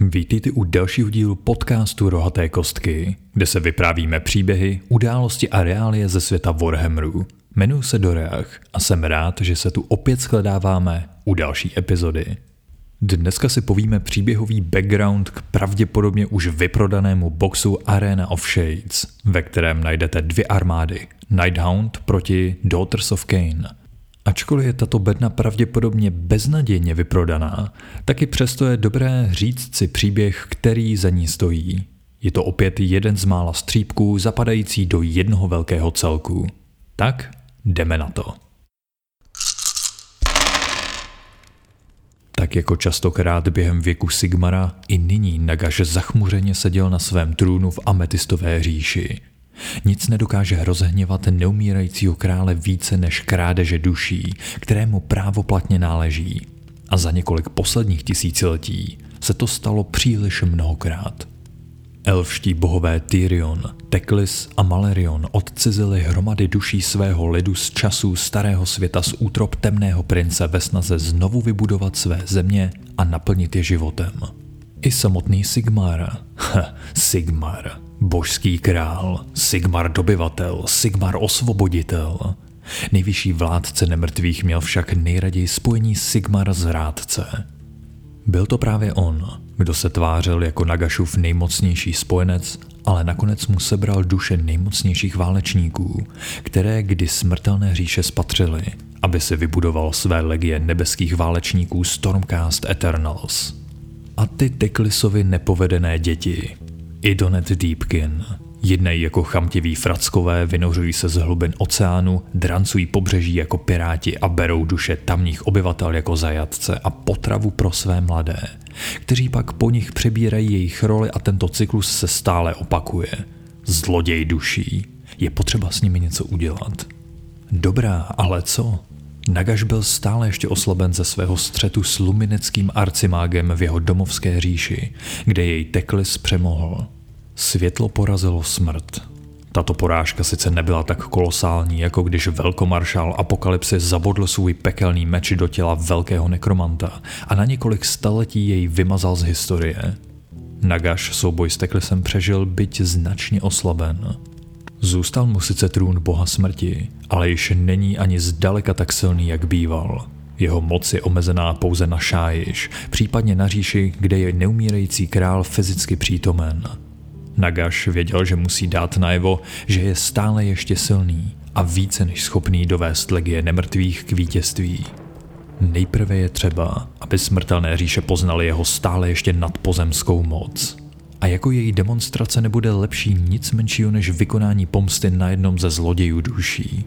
Vítejte u dalšího dílu podcastu Rohaté kostky, kde se vyprávíme příběhy, události a reálie ze světa Warhammeru. Jmenuji se Doreach a jsem rád, že se tu opět shledáváme u další epizody. Dneska si povíme příběhový background k pravděpodobně už vyprodanému boxu Arena of Shades, ve kterém najdete dvě armády, Nighthound proti Daughters of Cain. Ačkoliv je tato bedna pravděpodobně beznadějně vyprodaná, taky přesto je dobré říct si příběh, který za ní stojí. Je to opět jeden z mála střípků zapadající do jednoho velkého celku. Tak jdeme na to. Tak jako častokrát během věku Sigmara, i nyní Nagaš zachmuřeně seděl na svém trůnu v ametistové říši. Nic nedokáže rozhněvat neumírajícího krále více než krádeže duší, kterému právoplatně náleží. A za několik posledních tisíciletí se to stalo příliš mnohokrát. Elfští bohové Tyrion, Teklis a Malerion odcizili hromady duší svého lidu z časů starého světa z útrop temného prince ve snaze znovu vybudovat své země a naplnit je životem. I samotný Sigmar, Sigmar, božský král, Sigmar dobyvatel, Sigmar osvoboditel. Nejvyšší vládce nemrtvých měl však nejraději spojení Sigmar zrádce. Byl to právě on, kdo se tvářil jako Nagašův nejmocnější spojenec, ale nakonec mu sebral duše nejmocnějších válečníků, které kdy smrtelné říše spatřili, aby si vybudoval své legie nebeských válečníků Stormcast Eternals. A ty Teklisovi nepovedené děti, Idonet Deepkin, Jednají jako chamtiví frackové, vynořují se z hlubin oceánu, drancují pobřeží jako piráti a berou duše tamních obyvatel jako zajatce a potravu pro své mladé, kteří pak po nich přebírají jejich roli a tento cyklus se stále opakuje. Zloděj duší. Je potřeba s nimi něco udělat. Dobrá, ale co? Nagaš byl stále ještě oslaben ze svého střetu s lumineckým arcimágem v jeho domovské říši, kde jej Teklis přemohl. Světlo porazilo smrt. Tato porážka sice nebyla tak kolosální, jako když velkomaršál Apokalypsy zabodl svůj pekelný meč do těla velkého nekromanta a na několik staletí jej vymazal z historie. Nagaš souboj s Teklisem přežil, byť značně oslaben. Zůstal mu sice trůn boha smrti, ale již není ani zdaleka tak silný, jak býval. Jeho moc je omezená pouze na Šájiš, případně na říši, kde je neumírající král fyzicky přítomen – Nagaš věděl, že musí dát najevo, že je stále ještě silný a více než schopný dovést legie nemrtvých k vítězství. Nejprve je třeba, aby smrtelné říše poznali jeho stále ještě nadpozemskou moc. A jako její demonstrace nebude lepší nic menšího než vykonání pomsty na jednom ze zlodějů duší.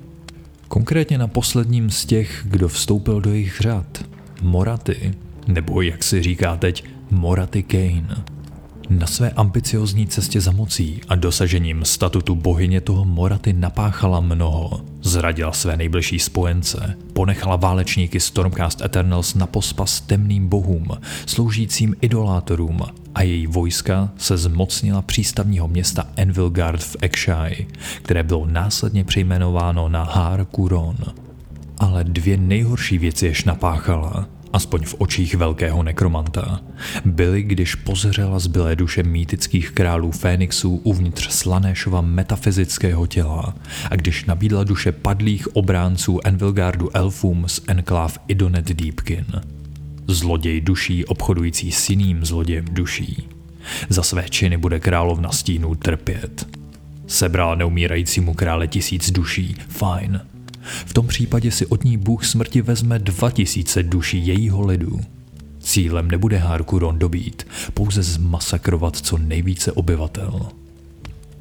Konkrétně na posledním z těch, kdo vstoupil do jejich řad. Moraty, nebo jak si říká teď, Moraty Kane. Na své ambiciozní cestě za mocí a dosažením statutu bohyně toho Moraty napáchala mnoho. Zradila své nejbližší spojence, ponechala válečníky Stormcast Eternals na pospas temným bohům, sloužícím idolátorům a její vojska se zmocnila přístavního města Envilgard v Ekshai, které bylo následně přejmenováno na Har Kuron. Ale dvě nejhorší věci jež napáchala – aspoň v očích velkého nekromanta, byly, když pozřela zbylé duše mýtických králů Fénixů uvnitř Slanéšova metafyzického těla a když nabídla duše padlých obránců Envilgardu elfům z enkláv Idonet Deepkin. Zloděj duší obchodující s jiným zlodějem duší. Za své činy bude královna stínů trpět. Sebral neumírajícímu krále tisíc duší, fajn, v tom případě si od ní Bůh smrti vezme 2000 duší jejího lidu. Cílem nebude Harkuron dobít, pouze zmasakrovat co nejvíce obyvatel.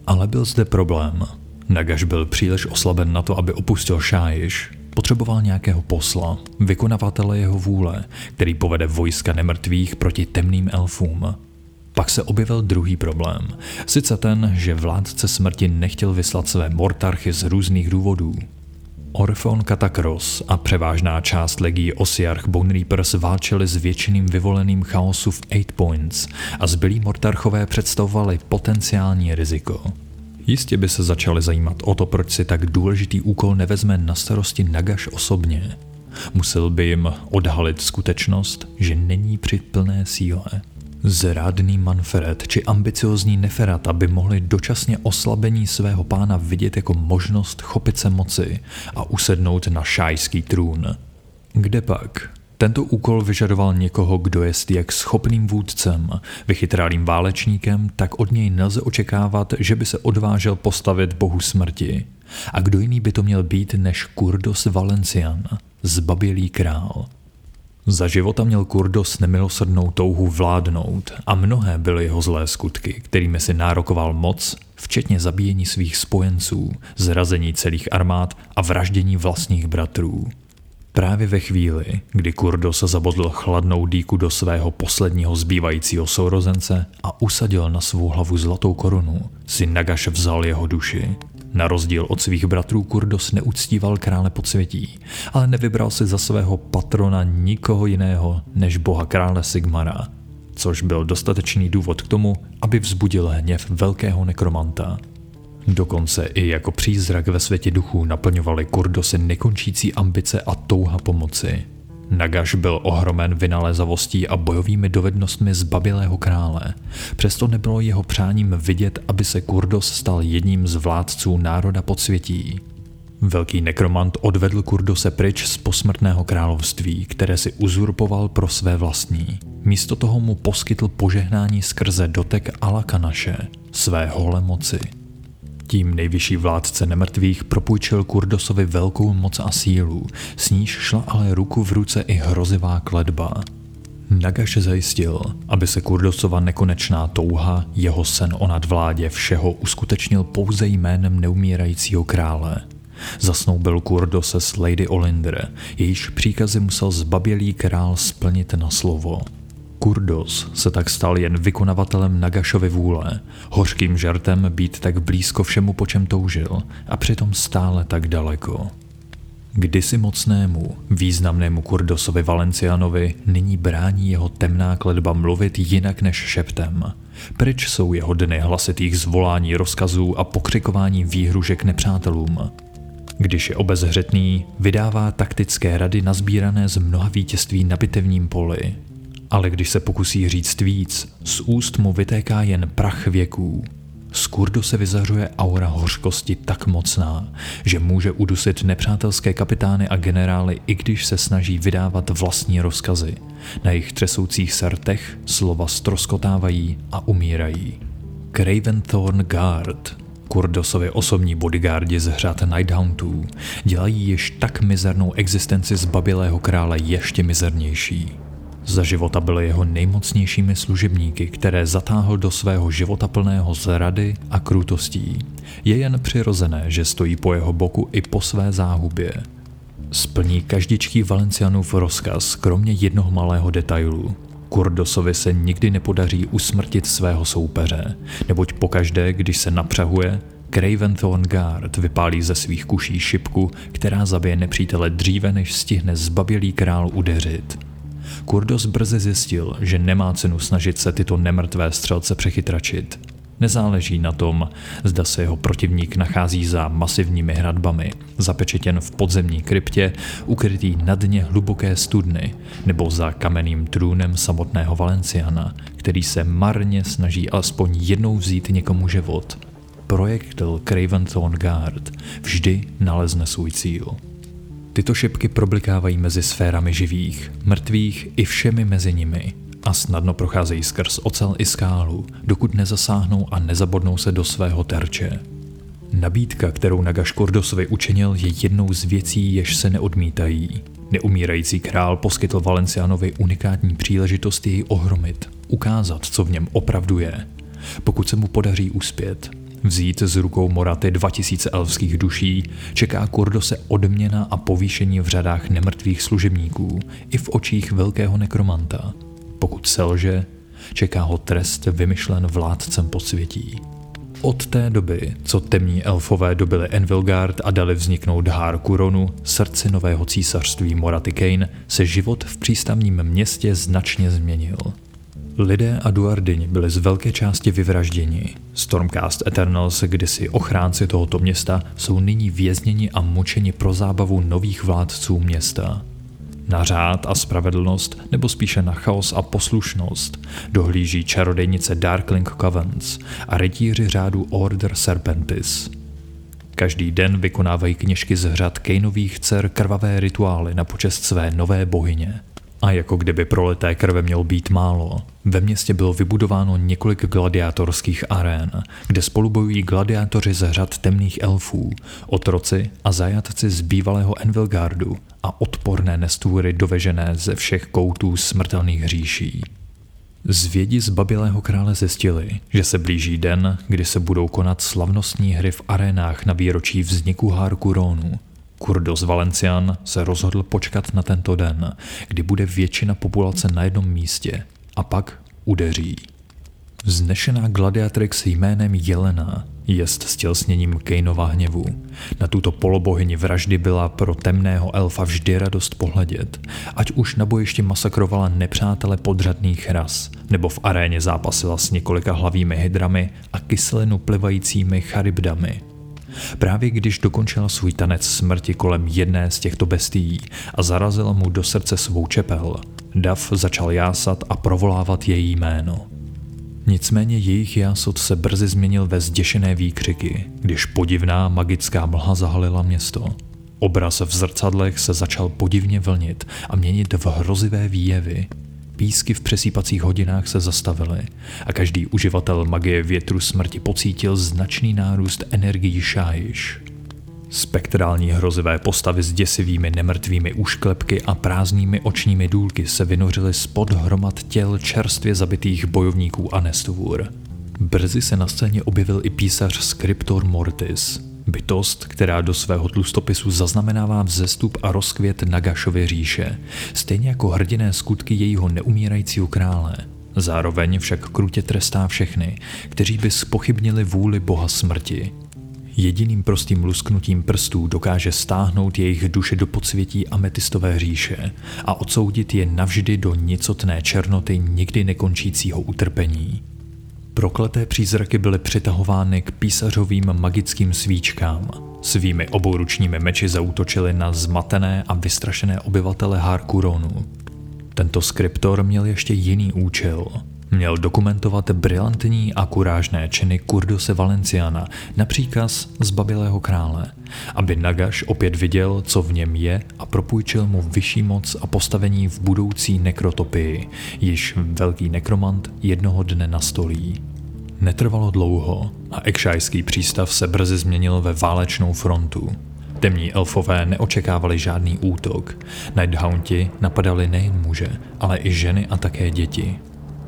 Ale byl zde problém. Nagaš byl příliš oslaben na to, aby opustil Šájiš. Potřeboval nějakého posla, vykonavatele jeho vůle, který povede vojska nemrtvých proti temným elfům. Pak se objevil druhý problém. Sice ten, že vládce smrti nechtěl vyslat své mortarchy z různých důvodů. Orfeon Katakros a převážná část legí Osiarch Bone Reapers válčili s většiným vyvoleným chaosu v Eight Points a zbylí mortarchové představovali potenciální riziko. Jistě by se začali zajímat o to, proč si tak důležitý úkol nevezme na starosti Nagaš osobně. Musel by jim odhalit skutečnost, že není při plné síle. Zrádný Manfred či ambiciozní Neferata by mohli dočasně oslabení svého pána vidět jako možnost chopit se moci a usednout na šájský trůn. Kde pak? Tento úkol vyžadoval někoho, kdo je jak schopným vůdcem, vychytrálým válečníkem, tak od něj nelze očekávat, že by se odvážel postavit bohu smrti. A kdo jiný by to měl být než Kurdos Valencian, zbabělý král. Za života měl Kurdos nemilosrdnou touhu vládnout a mnohé byly jeho zlé skutky, kterými si nárokoval moc, včetně zabíjení svých spojenců, zrazení celých armád a vraždění vlastních bratrů. Právě ve chvíli, kdy Kurdos zabodl chladnou dýku do svého posledního zbývajícího sourozence a usadil na svou hlavu zlatou korunu, si Nagaš vzal jeho duši. Na rozdíl od svých bratrů Kurdos neuctíval krále podsvětí, ale nevybral si za svého patrona nikoho jiného než boha krále Sigmara, což byl dostatečný důvod k tomu, aby vzbudil hněv velkého nekromanta. Dokonce i jako přízrak ve světě duchů naplňovaly Kurdose nekončící ambice a touha pomoci. Nagaš byl ohromen vynalézavostí a bojovými dovednostmi zbabilého krále. Přesto nebylo jeho přáním vidět, aby se Kurdos stal jedním z vládců národa podsvětí. Velký nekromant odvedl Kurdose pryč z posmrtného království, které si uzurpoval pro své vlastní. Místo toho mu poskytl požehnání skrze dotek Alakanaše, své hole moci. Tím nejvyšší vládce nemrtvých propůjčil Kurdosovi velkou moc a sílu, s níž šla ale ruku v ruce i hrozivá kledba. Nagaš zajistil, aby se Kurdosova nekonečná touha, jeho sen o nadvládě všeho uskutečnil pouze jménem neumírajícího krále. Zasnoubil Kurdose s Lady Olinder, jejíž příkazy musel zbabělý král splnit na slovo – Kurdos se tak stal jen vykonavatelem Nagašovy vůle, hořkým žartem být tak blízko všemu, po čem toužil, a přitom stále tak daleko. Kdysi mocnému, významnému Kurdosovi Valencianovi nyní brání jeho temná kledba mluvit jinak než šeptem. Pryč jsou jeho dny hlasitých zvolání rozkazů a pokřikování výhružek nepřátelům. Když je obezřetný, vydává taktické rady nazbírané z mnoha vítězství na bitevním poli – ale když se pokusí říct víc, z úst mu vytéká jen prach věků. Z kurdu se vyzařuje aura hořkosti tak mocná, že může udusit nepřátelské kapitány a generály, i když se snaží vydávat vlastní rozkazy. Na jejich třesoucích sertech slova stroskotávají a umírají. Craven Thorn Guard, Kurdosovi osobní bodyguardi z hřad Nighthoundů, dělají již tak mizernou existenci zbabilého krále ještě mizernější. Za života byly jeho nejmocnějšími služebníky, které zatáhl do svého života plného zrady a krutostí. Je jen přirozené, že stojí po jeho boku i po své záhubě. Splní každičký Valencianův rozkaz, kromě jednoho malého detailu. Kurdosovi se nikdy nepodaří usmrtit svého soupeře, neboť pokaždé, když se napřahuje, Craven Thorn Guard vypálí ze svých kuší šipku, která zabije nepřítele dříve, než stihne zbabělý král udeřit. Kurdos brzy zjistil, že nemá cenu snažit se tyto nemrtvé střelce přechytračit. Nezáleží na tom, zda se jeho protivník nachází za masivními hradbami, zapečetěn v podzemní kryptě, ukrytý na dně hluboké studny, nebo za kamenným trůnem samotného Valenciana, který se marně snaží alespoň jednou vzít někomu život. Projektil Craven Thorn Guard vždy nalezne svůj cíl. Tyto šipky problikávají mezi sférami živých, mrtvých i všemi mezi nimi a snadno procházejí skrz ocel i skálu, dokud nezasáhnou a nezabodnou se do svého terče. Nabídka, kterou Nagaš Kordosovi učinil, je jednou z věcí, jež se neodmítají. Neumírající král poskytl Valencianovi unikátní příležitost jej ohromit, ukázat, co v něm opravdu je. Pokud se mu podaří uspět, Vzít z rukou Moraty 2000 elfských duší čeká Kurdose odměna a povýšení v řadách nemrtvých služebníků i v očích velkého nekromanta. Pokud selže, čeká ho trest vymyšlen vládcem podsvětí. Od té doby, co temní elfové dobili Envilgard a dali vzniknout Dhár Kuronu, srdci nového císařství Moraty Kane, se život v přístavním městě značně změnil. Lidé a Duardini byli z velké části vyvražděni. Stormcast Eternals, kdysi ochránci tohoto města, jsou nyní vězněni a mučeni pro zábavu nových vládců města. Na řád a spravedlnost, nebo spíše na chaos a poslušnost, dohlíží čarodejnice Darkling Covens a rytíři řádu Order Serpentis. Každý den vykonávají kněžky z řad Kejnových dcer krvavé rituály na počest své nové bohyně. A jako kdyby prolité krve mělo být málo, ve městě bylo vybudováno několik gladiátorských arén, kde spolu bojují gladiátoři ze řad temných elfů, otroci a zajatci z bývalého Envilgardu a odporné nestůry dovežené ze všech koutů smrtelných hříší. Zvědi z babilého krále zjistili, že se blíží den, kdy se budou konat slavnostní hry v arénách na výročí vzniku Harkuronu. Kurdos Valencian se rozhodl počkat na tento den, kdy bude většina populace na jednom místě a pak udeří. Vznešená gladiatrix jménem Jelena jest stělsněním Kejnova hněvu. Na tuto polobohyni vraždy byla pro temného elfa vždy radost pohledět, ať už na bojišti masakrovala nepřátele podřadných ras, nebo v aréně zápasila s několika hlavými hydrami a kyselinu plivajícími charybdami. Právě když dokončila svůj tanec smrti kolem jedné z těchto bestií a zarazila mu do srdce svou čepel, Dav začal jásat a provolávat její jméno. Nicméně jejich jásot se brzy změnil ve zděšené výkřiky, když podivná magická mlha zahalila město. Obraz v zrcadlech se začal podivně vlnit a měnit v hrozivé výjevy. Písky v přesýpacích hodinách se zastavily a každý uživatel magie větru smrti pocítil značný nárůst energií šájiš. Spektrální hrozivé postavy s děsivými nemrtvými úšklepky a prázdnými očními důlky se vynořily spod hromad těl čerstvě zabitých bojovníků a nestvůr. Brzy se na scéně objevil i písař Scriptor Mortis, bytost, která do svého tlustopisu zaznamenává vzestup a rozkvět Nagašovy říše, stejně jako hrdiné skutky jejího neumírajícího krále. Zároveň však krutě trestá všechny, kteří by spochybnili vůli boha smrti Jediným prostým lusknutím prstů dokáže stáhnout jejich duše do podsvětí ametistové říše a odsoudit je navždy do nicotné černoty nikdy nekončícího utrpení. Prokleté přízraky byly přitahovány k písařovým magickým svíčkám. Svými obouručními meči zautočili na zmatené a vystrašené obyvatele Harkuronu. Tento skriptor měl ještě jiný účel – Měl dokumentovat brilantní a kurážné činy Kurdose Valenciana na příkaz zbabilého krále, aby Nagaš opět viděl, co v něm je a propůjčil mu vyšší moc a postavení v budoucí nekrotopii, již velký nekromant jednoho dne nastolí. Netrvalo dlouho a ekšajský přístav se brzy změnil ve válečnou frontu. Temní elfové neočekávali žádný útok. Nighthounti napadali nejen muže, ale i ženy a také děti.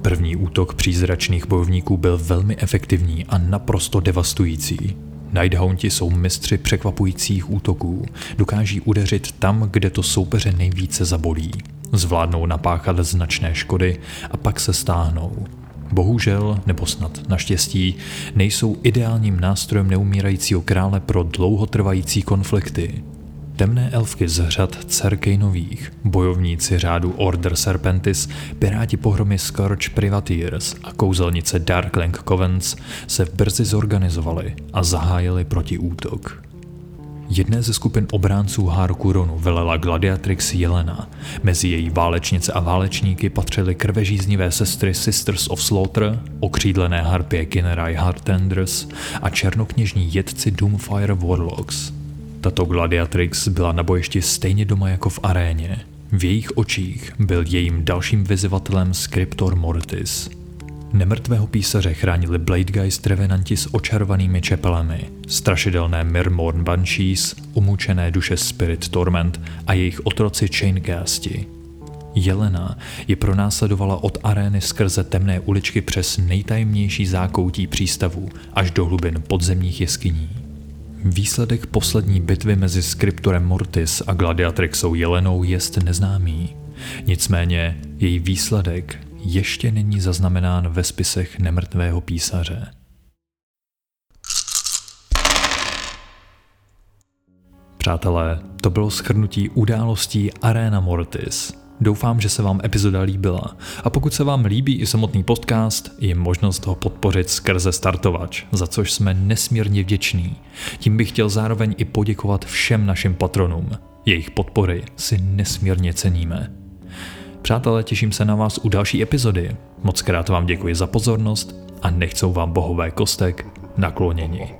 První útok přízračných bojovníků byl velmi efektivní a naprosto devastující. Nighthounti jsou mistři překvapujících útoků, dokáží udeřit tam, kde to soupeře nejvíce zabolí. Zvládnou napáchat značné škody a pak se stáhnou. Bohužel, nebo snad naštěstí, nejsou ideálním nástrojem neumírajícího krále pro dlouhotrvající konflikty. Temné elfky z řad Cerkejnových, bojovníci řádu Order Serpentis, piráti pohromy Scourge Privateers a kouzelnice Darkling Covens se brzy zorganizovali a zahájili protiútok. Jedné ze skupin obránců Harkuronu velela gladiatrix Jelena. Mezi její válečnice a válečníky patřily krvežíznivé sestry Sisters of Slaughter, okřídlené harpie Kinerai Heartenders a černokněžní jedci Doomfire Warlocks – tato gladiatrix byla na bojišti stejně doma jako v aréně. V jejich očích byl jejím dalším vyzývatelem Scriptor Mortis. Nemrtvého písaře chránili Bladegeist revenanti s očarovanými čepelemi, strašidelné Mirmorn Banshees, umučené duše Spirit Torment a jejich otroci Chaingasti. Jelena je pronásledovala od arény skrze temné uličky přes nejtajemnější zákoutí přístavu až do hlubin podzemních jeskyní. Výsledek poslední bitvy mezi Scriptorem Mortis a Gladiatrixou Jelenou jest neznámý. Nicméně její výsledek ještě není zaznamenán ve spisech nemrtvého písaře. Přátelé, to bylo schrnutí událostí Arena Mortis. Doufám, že se vám epizoda líbila. A pokud se vám líbí i samotný podcast, je možnost ho podpořit skrze startovač, za což jsme nesmírně vděční. Tím bych chtěl zároveň i poděkovat všem našim patronům. Jejich podpory si nesmírně ceníme. Přátelé, těším se na vás u další epizody. Moc krát vám děkuji za pozornost a nechcou vám bohové kostek nakloněni.